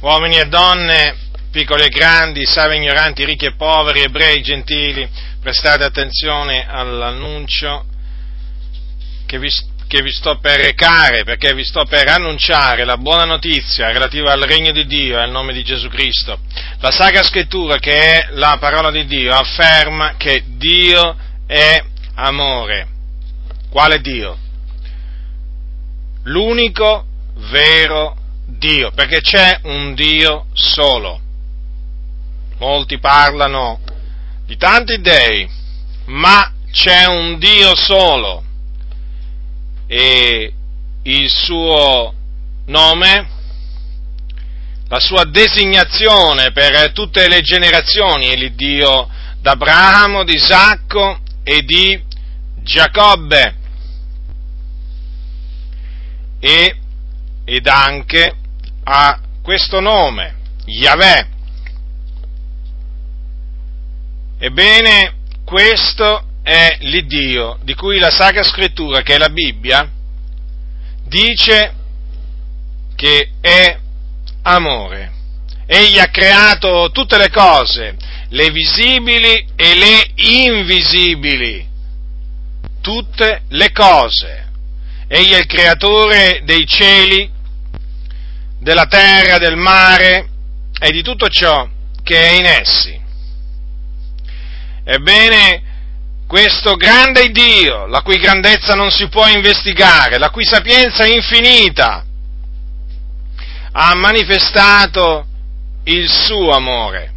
uomini e donne, piccoli e grandi, savi e ignoranti, ricchi e poveri, ebrei, gentili, prestate attenzione all'annuncio che vi, che vi sto per recare, perché vi sto per annunciare la buona notizia relativa al regno di Dio e al nome di Gesù Cristo. La Sacra Scrittura, che è la parola di Dio, afferma che Dio è amore. Quale Dio? L'unico vero Dio, perché c'è un Dio solo. Molti parlano di tanti dei, ma c'è un Dio solo e il suo nome, la sua designazione per tutte le generazioni è l'Iddio d'Abramo, di Isacco e di Giacobbe e, ed anche a questo nome, Yahweh. Ebbene, questo è l'Iddio di cui la Sacra Scrittura, che è la Bibbia, dice che è amore. Egli ha creato tutte le cose, le visibili e le invisibili, tutte le cose. Egli è il creatore dei cieli, della terra, del mare e di tutto ciò che è in essi. Ebbene, questo grande Dio, la cui grandezza non si può investigare, la cui sapienza è infinita, ha manifestato il suo amore,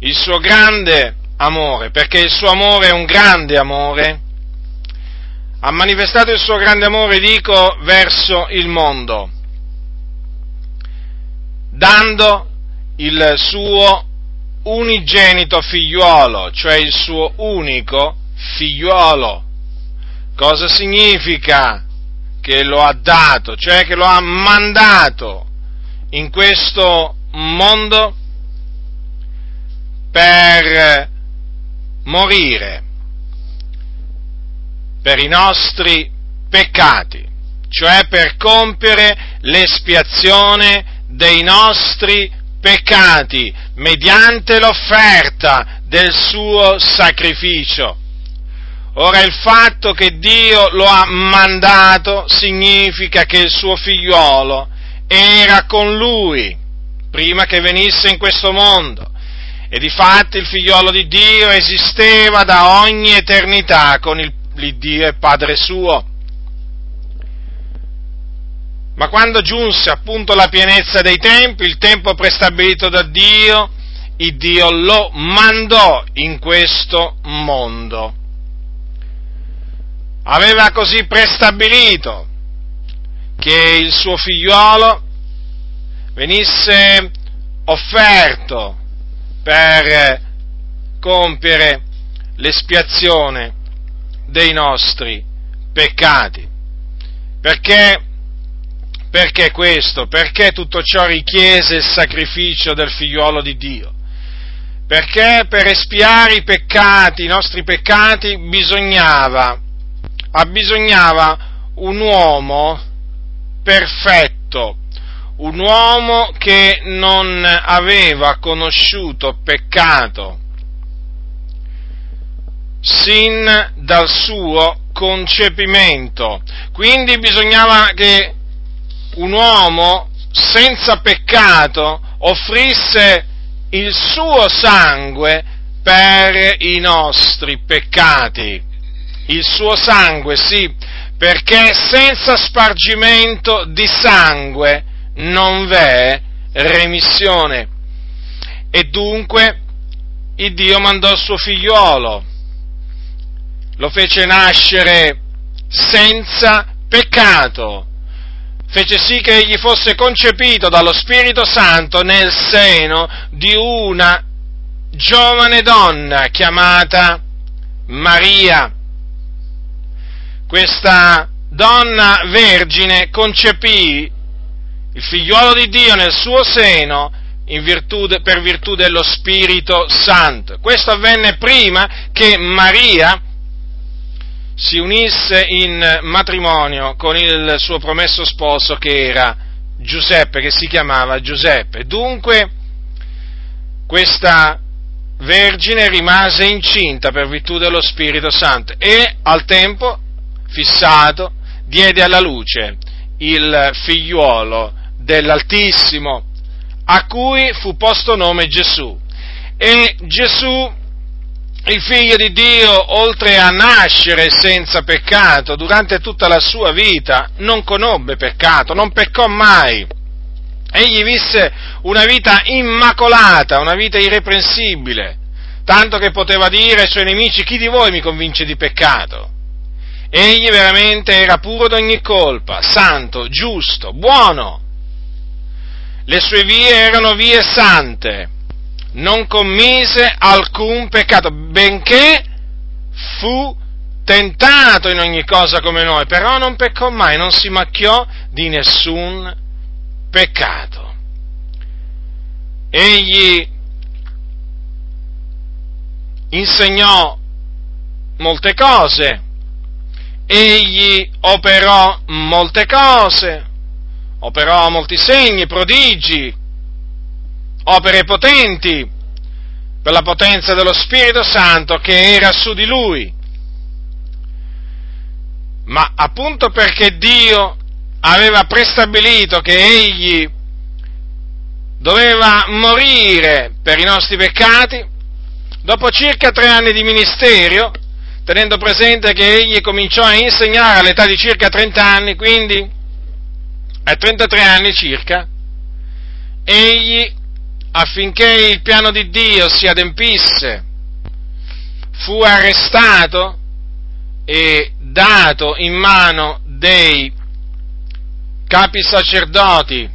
il suo grande amore, perché il suo amore è un grande amore, ha manifestato il suo grande amore, dico, verso il mondo, dando il suo unigenito figliuolo, cioè il suo unico figliuolo. Cosa significa che lo ha dato? Cioè che lo ha mandato in questo mondo per morire per i nostri peccati, cioè per compiere l'espiazione dei nostri peccati mediante l'offerta del suo sacrificio. Ora il fatto che Dio lo ha mandato significa che il suo figliuolo era con lui prima che venisse in questo mondo. E di fatto il figliolo di Dio esisteva da ogni eternità con il, l'Iddio e Padre suo. Ma quando giunse appunto la pienezza dei tempi, il tempo prestabilito da Dio, il Dio lo mandò in questo mondo. Aveva così prestabilito che il suo figliuolo venisse offerto per compiere l'espiazione dei nostri peccati. Perché perché questo? Perché tutto ciò richiese il sacrificio del figliuolo di Dio? Perché per espiare i peccati, i nostri peccati, bisognava, abbisognava un uomo perfetto, un uomo che non aveva conosciuto peccato sin dal suo concepimento. Quindi bisognava che un uomo senza peccato offrisse il suo sangue per i nostri peccati. Il suo sangue, sì, perché senza spargimento di sangue non v'è remissione. E dunque il Dio mandò il suo figliuolo, lo fece nascere senza peccato, fece sì che egli fosse concepito dallo Spirito Santo nel seno di una giovane donna chiamata Maria. Questa donna vergine concepì il figliuolo di Dio nel suo seno virtù per virtù dello Spirito Santo. Questo avvenne prima che Maria si unisse in matrimonio con il suo promesso sposo che era Giuseppe, che si chiamava Giuseppe. Dunque, questa vergine rimase incinta per virtù dello Spirito Santo e al tempo fissato diede alla luce il figliuolo dell'Altissimo, a cui fu posto nome Gesù. E Gesù, il figlio di Dio, oltre a nascere senza peccato, durante tutta la sua vita non conobbe peccato, non peccò mai. Egli visse una vita immacolata, una vita irreprensibile, tanto che poteva dire ai suoi nemici chi di voi mi convince di peccato. Egli veramente era puro d'ogni colpa, santo, giusto, buono. Le sue vie erano vie sante, non commise alcun peccato, benché fu tentato in ogni cosa come noi, però non peccò mai, non si macchiò di nessun peccato. Egli insegnò molte cose, egli operò molte cose, operò molti segni, prodigi, opere potenti per la potenza dello Spirito Santo che era su di lui. Ma appunto perché Dio aveva prestabilito che egli doveva morire per i nostri peccati, dopo circa tre anni di ministero, tenendo presente che egli cominciò a insegnare all'età di circa 30 anni, quindi a 33 anni circa, egli, affinché il piano di Dio si adempisse, fu arrestato e dato in mano dei capi sacerdoti,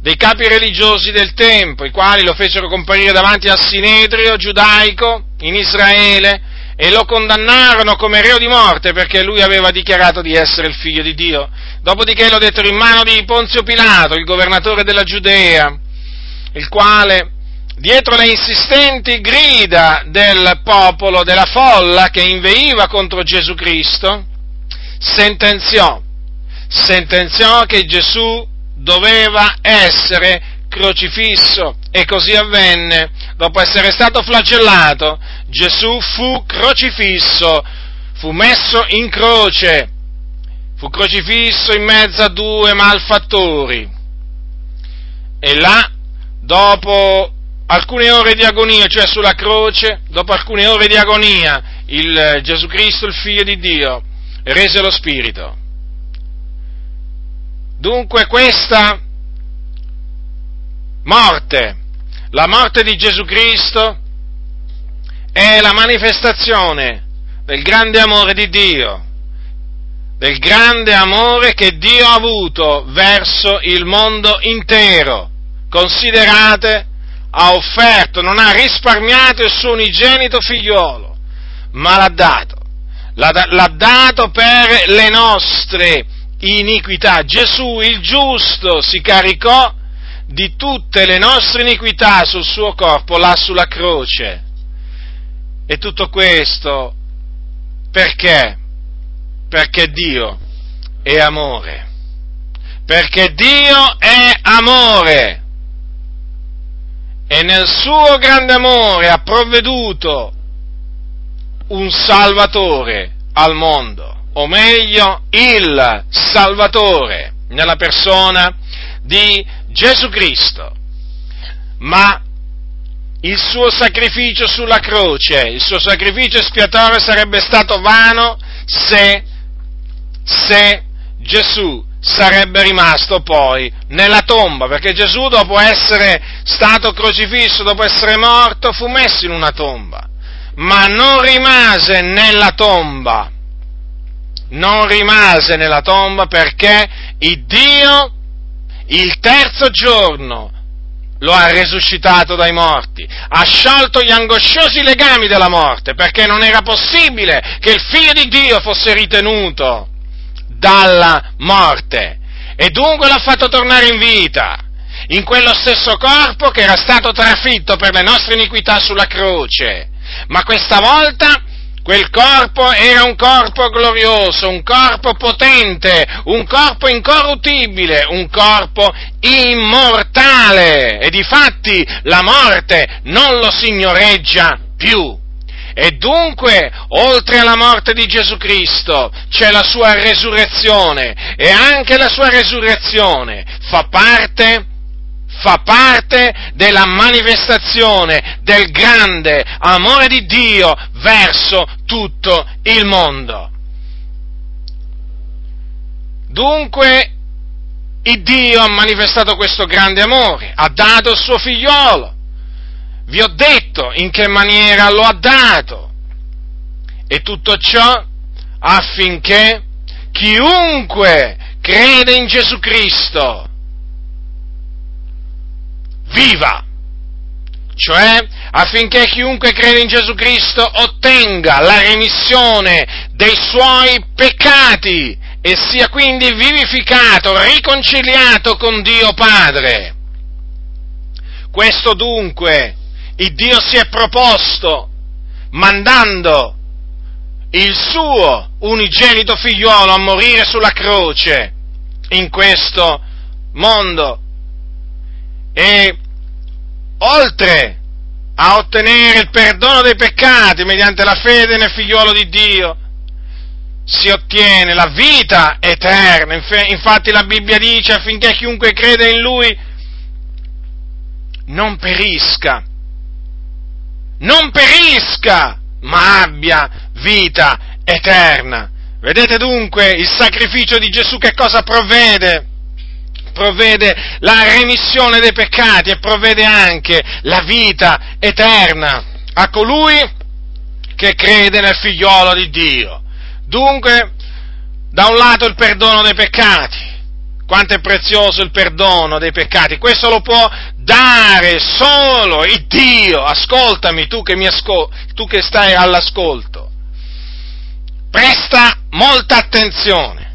dei capi religiosi del tempo, i quali lo fecero comparire davanti al Sinedrio giudaico in Israele e lo condannarono come reo di morte perché lui aveva dichiarato di essere il figlio di Dio. Dopodiché lo dettero in mano di Ponzio Pilato, il governatore della Giudea, il quale, dietro le insistenti grida del popolo, della folla che inveiva contro Gesù Cristo, sentenziò, sentenziò che Gesù doveva essere crocifisso e così avvenne. Dopo essere stato flagellato, Gesù fu crocifisso, fu messo in croce, fu crocifisso in mezzo a due malfattori. E là, dopo alcune ore di agonia, cioè sulla croce, dopo alcune ore di agonia, il Gesù Cristo, il Figlio di Dio, rese lo Spirito. Dunque questa morte, la morte di Gesù Cristo, è la manifestazione del grande amore di Dio, del grande amore che Dio ha avuto verso il mondo intero. Considerate, ha offerto, non ha risparmiato il suo unigenito figliuolo, ma l'ha dato. L'ha, l'ha dato per le nostre iniquità. Gesù il giusto si caricò di tutte le nostre iniquità sul suo corpo là sulla croce. E tutto questo perché? Perché Dio è amore. Perché Dio è amore. E nel suo grande amore ha provveduto un Salvatore al mondo, o meglio il Salvatore nella persona di Gesù Cristo, ma il suo sacrificio sulla croce, il suo sacrificio espiatorio sarebbe stato vano se, se Gesù sarebbe rimasto poi nella tomba, perché Gesù dopo essere stato crocifisso, dopo essere morto, fu messo in una tomba, ma non rimase nella tomba, non rimase nella tomba perché il Dio il terzo giorno lo ha resuscitato dai morti, ha sciolto gli angosciosi legami della morte, perché non era possibile che il figlio di Dio fosse ritenuto dalla morte, e dunque l'ha fatto tornare in vita, in quello stesso corpo che era stato trafitto per le nostre iniquità sulla croce, ma questa volta Quel corpo era un corpo glorioso, un corpo potente, un corpo incorruttibile, un corpo immortale. E difatti la morte non lo signoreggia più. E dunque, oltre alla morte di Gesù Cristo, c'è la sua resurrezione e anche la sua resurrezione fa parte fa parte della manifestazione del grande amore di Dio verso tutto il mondo. Dunque, il Dio ha manifestato questo grande amore, ha dato il suo figliolo. Vi ho detto in che maniera lo ha dato. E tutto ciò affinché chiunque crede in Gesù Cristo viva, cioè affinché chiunque crede in Gesù Cristo ottenga la remissione dei suoi peccati e sia quindi vivificato, riconciliato con Dio Padre. Questo dunque il Dio si è proposto mandando il suo unigenito figliuolo a morire sulla croce in questo mondo e oltre a ottenere il perdono dei peccati mediante la fede nel figliuolo di Dio, si ottiene la vita eterna. Infatti la Bibbia dice affinché chiunque crede in Lui non perisca, non perisca, ma abbia vita eterna. Vedete dunque il sacrificio di Gesù che cosa provvede? provvede la remissione dei peccati e provvede anche la vita eterna a colui che crede nel figliolo di Dio. Dunque, da un lato il perdono dei peccati, quanto è prezioso il perdono dei peccati, questo lo può dare solo il Dio, ascoltami tu che, ascol- tu che stai all'ascolto, presta molta attenzione,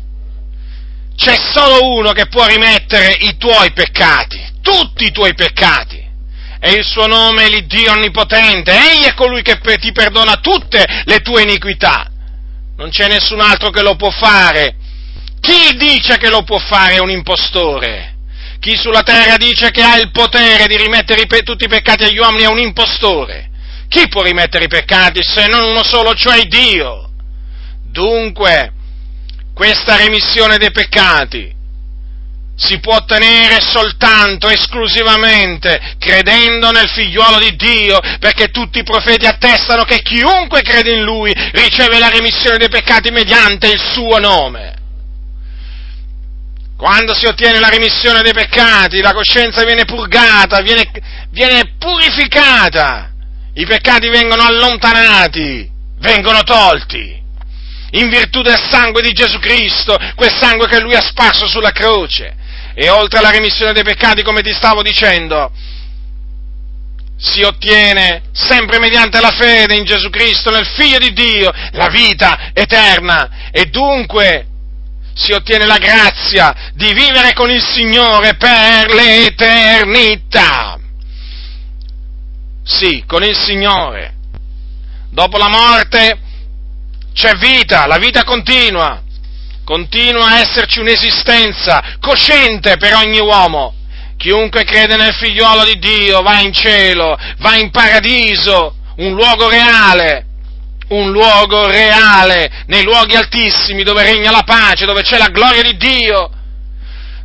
c'è solo uno che può rimettere i tuoi peccati, tutti i tuoi peccati. E il suo nome è l'Iddio Onnipotente. Egli è colui che ti perdona tutte le tue iniquità. Non c'è nessun altro che lo può fare. Chi dice che lo può fare un impostore. Chi sulla terra dice che ha il potere di rimettere tutti i peccati agli uomini è un impostore. Chi può rimettere i peccati se non uno solo, cioè Dio? Dunque, questa remissione dei peccati si può ottenere soltanto, esclusivamente, credendo nel figliuolo di Dio, perché tutti i profeti attestano che chiunque crede in Lui riceve la remissione dei peccati mediante il suo nome. Quando si ottiene la remissione dei peccati, la coscienza viene purgata, viene, viene purificata, i peccati vengono allontanati, vengono tolti in virtù del sangue di Gesù Cristo, quel sangue che Lui ha sparso sulla croce. E oltre alla remissione dei peccati, come ti stavo dicendo, si ottiene sempre mediante la fede in Gesù Cristo, nel Figlio di Dio, la vita eterna. E dunque si ottiene la grazia di vivere con il Signore per l'eternità. Sì, con il Signore. Dopo la morte c'è vita, la vita continua, continua a esserci un'esistenza cosciente per ogni uomo. Chiunque crede nel figliuolo di Dio va in cielo, va in paradiso, un luogo reale, un luogo reale, nei luoghi altissimi dove regna la pace, dove c'è la gloria di Dio,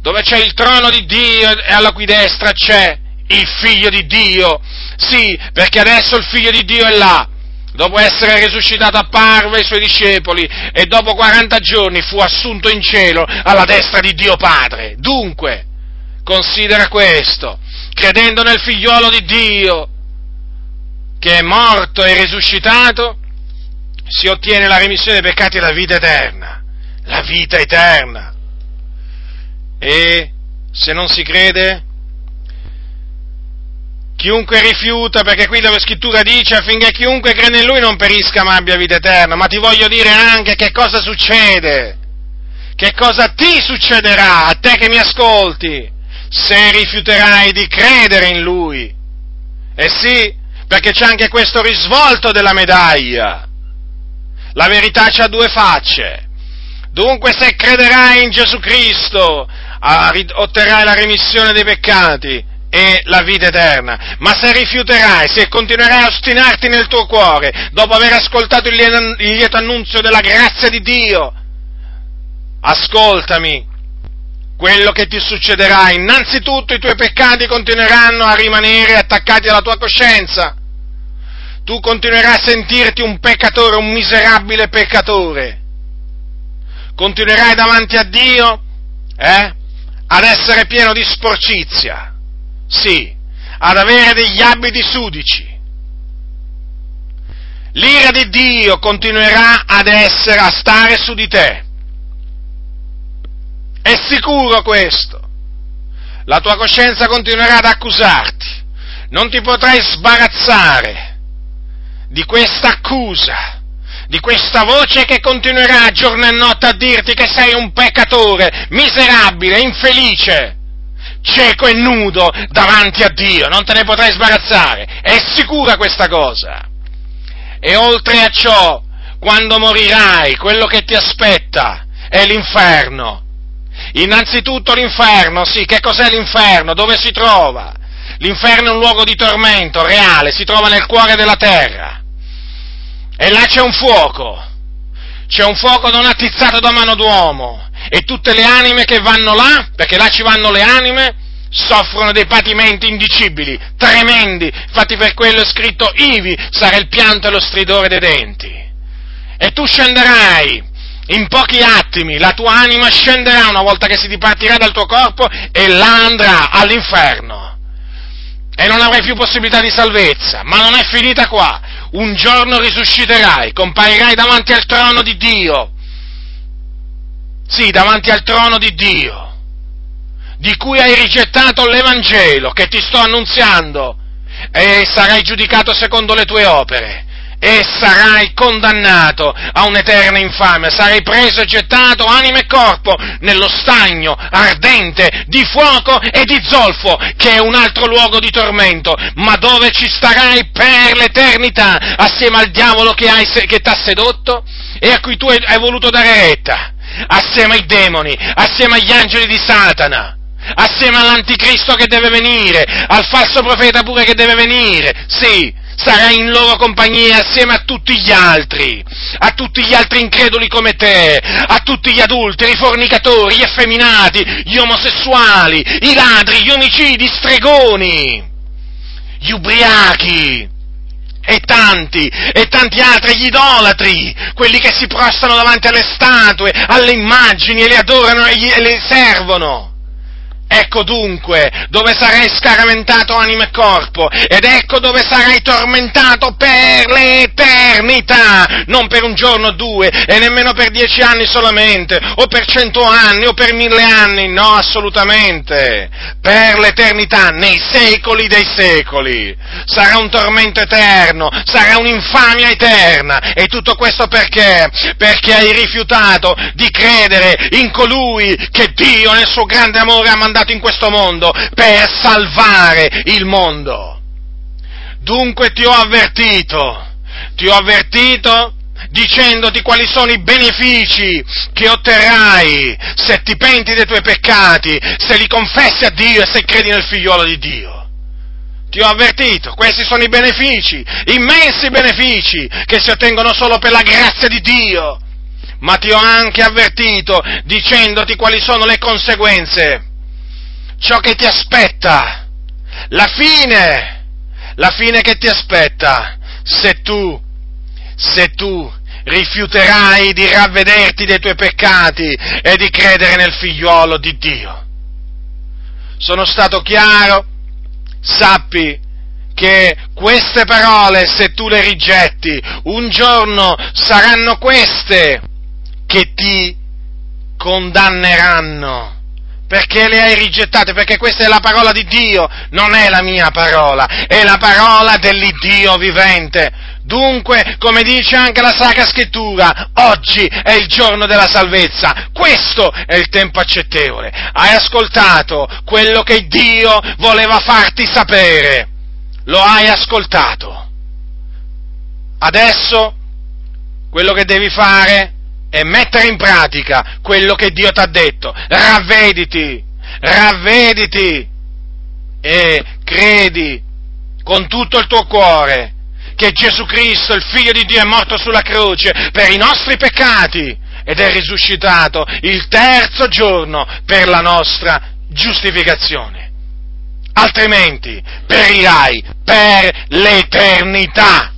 dove c'è il trono di Dio e alla cui destra c'è il figlio di Dio. Sì, perché adesso il figlio di Dio è là dopo essere risuscitato apparve ai suoi discepoli e dopo 40 giorni fu assunto in cielo alla destra di Dio Padre. Dunque, considera questo, credendo nel figliuolo di Dio, che è morto e risuscitato, si ottiene la remissione dei peccati e la vita eterna. La vita eterna. E se non si crede, Chiunque rifiuta, perché qui la scrittura dice affinché chiunque crede in lui non perisca ma abbia vita eterna, ma ti voglio dire anche che cosa succede, che cosa ti succederà a te che mi ascolti se rifiuterai di credere in lui. Eh sì, perché c'è anche questo risvolto della medaglia. La verità ha due facce. Dunque se crederai in Gesù Cristo otterrai la remissione dei peccati e la vita eterna. Ma se rifiuterai, se continuerai a ostinarti nel tuo cuore, dopo aver ascoltato il lieto annunzio della grazia di Dio, ascoltami, quello che ti succederà, innanzitutto i tuoi peccati continueranno a rimanere attaccati alla tua coscienza. Tu continuerai a sentirti un peccatore, un miserabile peccatore. Continuerai davanti a Dio, eh, ad essere pieno di sporcizia. Sì, ad avere degli abiti sudici. L'ira di Dio continuerà ad essere, a stare su di te è sicuro questo. La tua coscienza continuerà ad accusarti. Non ti potrai sbarazzare di questa accusa, di questa voce che continuerà giorno e notte a dirti che sei un peccatore, miserabile, infelice, cieco e nudo davanti a Dio. Non te ne potrai sbarazzare. È sicura questa cosa. E oltre a ciò, quando morirai, quello che ti aspetta è l'inferno Innanzitutto l'inferno, sì, che cos'è l'inferno? Dove si trova? L'inferno è un luogo di tormento reale, si trova nel cuore della terra. E là c'è un fuoco, c'è un fuoco non attizzato da mano d'uomo. E tutte le anime che vanno là, perché là ci vanno le anime, soffrono dei patimenti indicibili, tremendi. Infatti per quello è scritto ivi sarà il pianto e lo stridore dei denti. E tu scenderai in pochi attimi la tua anima scenderà una volta che si dipartirà dal tuo corpo e là andrà all'inferno. E non avrai più possibilità di salvezza, ma non è finita qua. Un giorno risusciterai, comparirai davanti al trono di Dio. Sì, davanti al trono di Dio, di cui hai rigettato l'Evangelo che ti sto annunziando, e sarai giudicato secondo le tue opere e sarai condannato a un'eterna infamia, sarai preso e gettato anima e corpo nello stagno ardente di fuoco e di zolfo, che è un altro luogo di tormento, ma dove ci starai per l'eternità, assieme al diavolo che, hai, che ti ha sedotto e a cui tu hai voluto dare retta, assieme ai demoni, assieme agli angeli di Satana assieme all'anticristo che deve venire, al falso profeta pure che deve venire, sì, sarai in loro compagnia assieme a tutti gli altri, a tutti gli altri increduli come te, a tutti gli adulteri, i fornicatori, gli effeminati, gli omosessuali, i ladri, gli omicidi, i stregoni, gli ubriachi, e tanti, e tanti altri, gli idolatri, quelli che si prostrano davanti alle statue, alle immagini e le adorano e, gli, e le servono. Ecco dunque dove sarai scaramentato anima e corpo ed ecco dove sarai tormentato per l'eternità, non per un giorno o due e nemmeno per dieci anni solamente o per cento anni o per mille anni, no assolutamente, per l'eternità, nei secoli dei secoli. Sarà un tormento eterno, sarà un'infamia eterna e tutto questo perché? Perché hai rifiutato di credere in colui che Dio nel suo grande amore ha mandato mandato in questo mondo per salvare il mondo. Dunque ti ho avvertito, ti ho avvertito dicendoti quali sono i benefici che otterrai se ti penti dei tuoi peccati, se li confessi a Dio e se credi nel figliuolo di Dio. Ti ho avvertito, questi sono i benefici, immensi benefici che si ottengono solo per la grazia di Dio. Ma ti ho anche avvertito dicendoti quali sono le conseguenze ciò che ti aspetta, la fine, la fine che ti aspetta, se tu, se tu rifiuterai di ravvederti dei tuoi peccati e di credere nel figliuolo di Dio. Sono stato chiaro? Sappi che queste parole, se tu le rigetti, un giorno saranno queste che ti condanneranno perché le hai rigettate? Perché questa è la parola di Dio, non è la mia parola, è la parola dell'Iddio vivente. Dunque, come dice anche la Sacra Scrittura, oggi è il giorno della salvezza, questo è il tempo accettevole. Hai ascoltato quello che Dio voleva farti sapere, lo hai ascoltato. Adesso quello che devi fare è mettere in pratica quello che Dio ti ha detto. Ravvediti, ravvediti e credi con tutto il tuo cuore che Gesù Cristo, il Figlio di Dio, è morto sulla croce per i nostri peccati ed è risuscitato il terzo giorno per la nostra giustificazione. Altrimenti perirai per l'eternità.